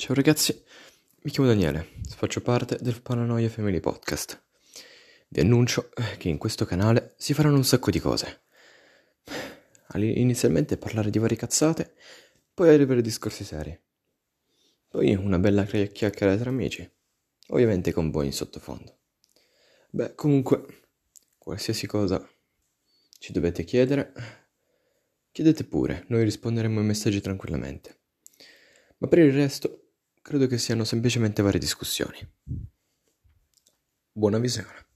Ciao ragazzi, mi chiamo Daniele, faccio parte del Paranoia Family Podcast. Vi annuncio che in questo canale si faranno un sacco di cose. Inizialmente parlare di varie cazzate, poi arrivare a discorsi seri. Poi una bella chiacchiera tra amici, ovviamente con voi in sottofondo. Beh, comunque, qualsiasi cosa ci dovete chiedere, chiedete pure, noi risponderemo ai messaggi tranquillamente. Ma per il resto, credo che siano semplicemente varie discussioni. Buona visione.